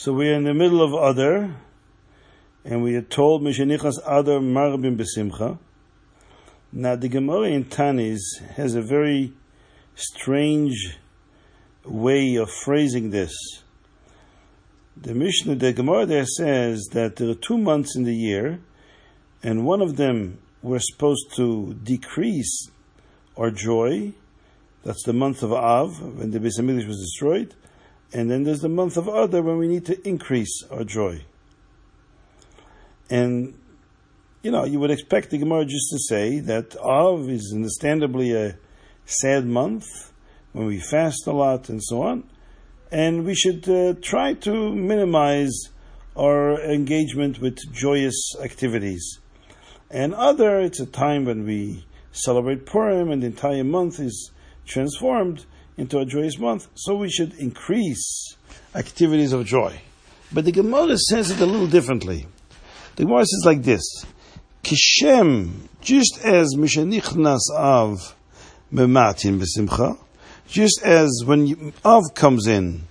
So we're in the middle of Adar, and we are told Mishenichnas Adar Marbim Besimcha. Now the Gemara in Taanis has a very strange way of phrasing this. The Mishnah, the Gemara there says that there are two months in the year, and one of them we're supposed to decrease our joy. That's the month of Av, when the Beis Hamikdash was destroyed. And then there's the month of Adar when we need to increase our joy. And, you know, you would expect the Gemara just to say that Av is understandably a sad month when we fast a lot and so on. And we should uh, try to minimize our engagement with joyous activities. And Adar, it's a time when we celebrate Purim and the entire month is transformed into a joyous month, so we should increase activities of joy. But the Gemara says it a little differently. The Gemara says like this: Kishem, just as Mishanichnas Av Mematin Besimcha, just as when Av comes in,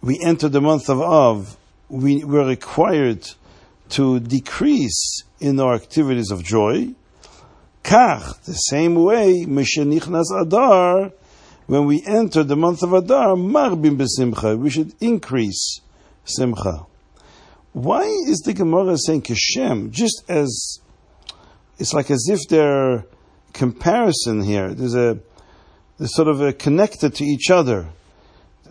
we enter the month of Av, we were required to decrease in our activities of joy. Kach, the same way, Mishanichnas Adar, when we enter the month of Adar, marbim besimcha, we should increase simcha. Why is the Gemara saying Keshem? Just as it's like as if they're comparison here. There's a there's sort of a connected to each other.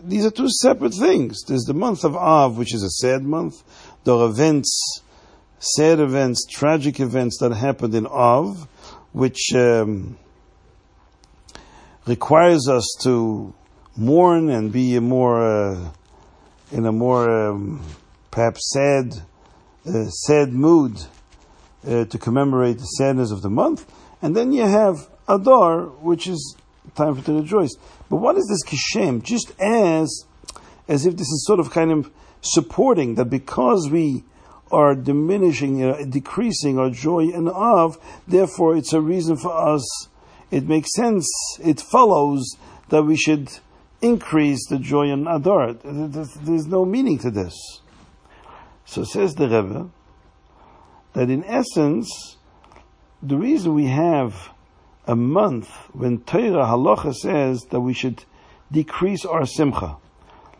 These are two separate things. There's the month of Av, which is a sad month. There are events, sad events, tragic events that happened in Av, which um, requires us to mourn and be a more uh, in a more um, perhaps sad uh, sad mood uh, to commemorate the sadness of the month, and then you have Adar, which is time for to rejoice. But what is this kishem? Just as as if this is sort of kind of supporting that because we are diminishing, uh, decreasing our joy and of, therefore it's a reason for us it makes sense, it follows that we should increase the joy in Adar. There's no meaning to this. So says the Rebbe that in essence, the reason we have a month when Torah Halacha says that we should decrease our simcha.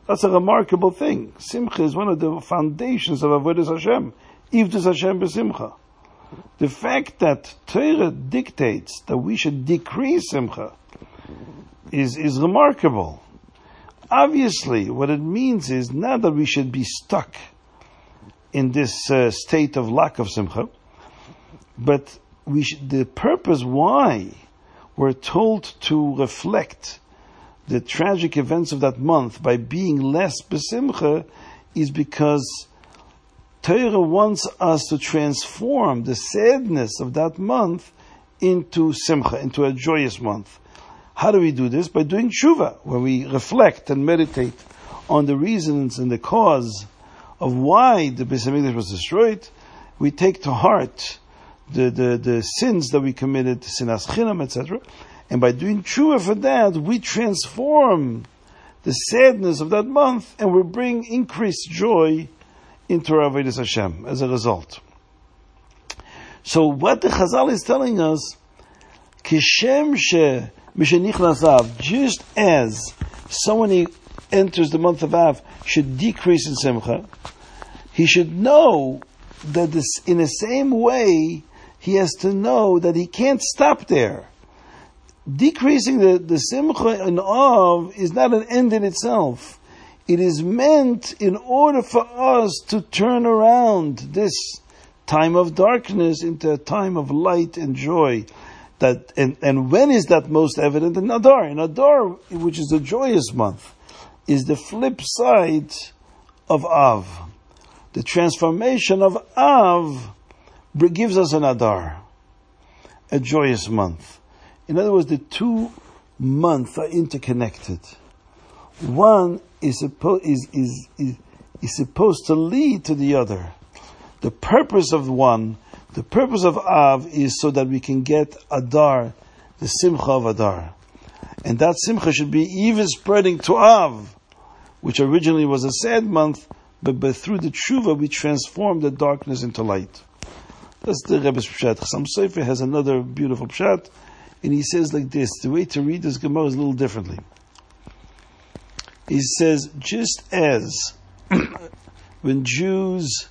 That's a remarkable thing. Simcha is one of the foundations of Avodah Hashem. Ivdus Hashem b'simcha. The fact that Torah dictates that we should decrease simcha is, is remarkable. Obviously, what it means is not that we should be stuck in this uh, state of lack of simcha, but we the purpose why we're told to reflect the tragic events of that month by being less besimcha is because Torah wants us to transform the sadness of that month into simcha, into a joyous month. How do we do this? By doing tshuva, where we reflect and meditate on the reasons and the cause of why the Beis was destroyed. We take to heart the, the, the sins that we committed, sinas chinam, etc. And by doing tshuva for that, we transform the sadness of that month and we bring increased joy into Avodah Hashem as a result. So what the Chazal is telling us, Kishem she Mishenichnas Av, just as someone who enters the month of Av should decrease in Simcha, he should know that this, in the same way, he has to know that he can't stop there. Decreasing the, the Simcha in Av is not an end in itself it is meant in order for us to turn around this time of darkness into a time of light and joy. That and, and when is that most evident? In Adar. In Adar, which is a joyous month, is the flip side of Av. The transformation of Av gives us an Adar, a joyous month. In other words, the two months are interconnected. One is, suppo- is, is, is, is supposed to lead to the other. The purpose of one, the purpose of Av is so that we can get Adar, the Simcha of Adar. And that Simcha should be even spreading to Av, which originally was a sad month, but, but through the tshuva we transform the darkness into light. That's the Rebbe's pshat. Chassam Sofer has another beautiful pshat, and he says like this: the way to read this Gemara is a little differently. He says, just as when Jews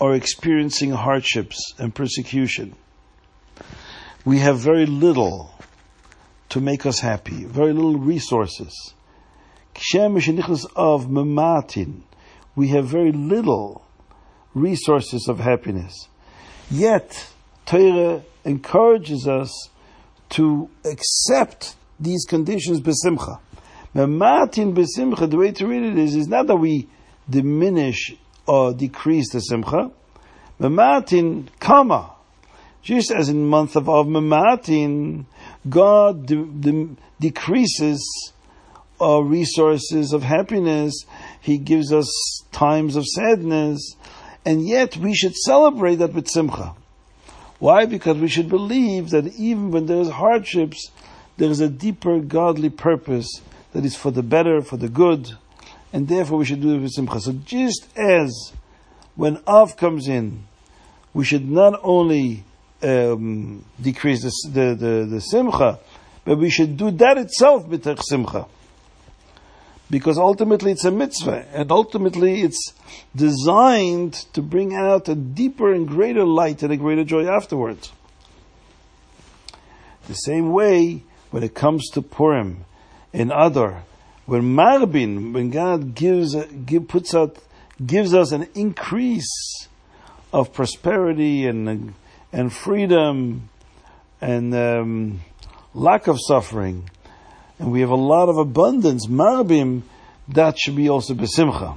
are experiencing hardships and persecution, we have very little to make us happy, very little resources. of we have very little resources of happiness. Yet, Torah encourages us to accept these conditions besimcha. Mamatin besimcha, the way to read it is, is not that we diminish or decrease the simcha. Mamatin kama. Just as in the month of Av Mamatin, God de- de- decreases our resources of happiness. He gives us times of sadness. And yet we should celebrate that with simcha. Why? Because we should believe that even when there's hardships, there is a deeper godly purpose that is for the better, for the good, and therefore we should do it with simcha. So just as when Av comes in, we should not only um, decrease the, the, the, the, simcha, but we should do that itself b'tech simcha. Because ultimately it's a mitzvah, and ultimately it's designed to bring out a deeper and greater light and a greater joy afterwards. The same way, when it comes to Purim and Adar, when Marbin, when God gives, give, puts out, gives us an increase of prosperity and and freedom and um, lack of suffering, and we have a lot of abundance, marbim, that should be also besimcha.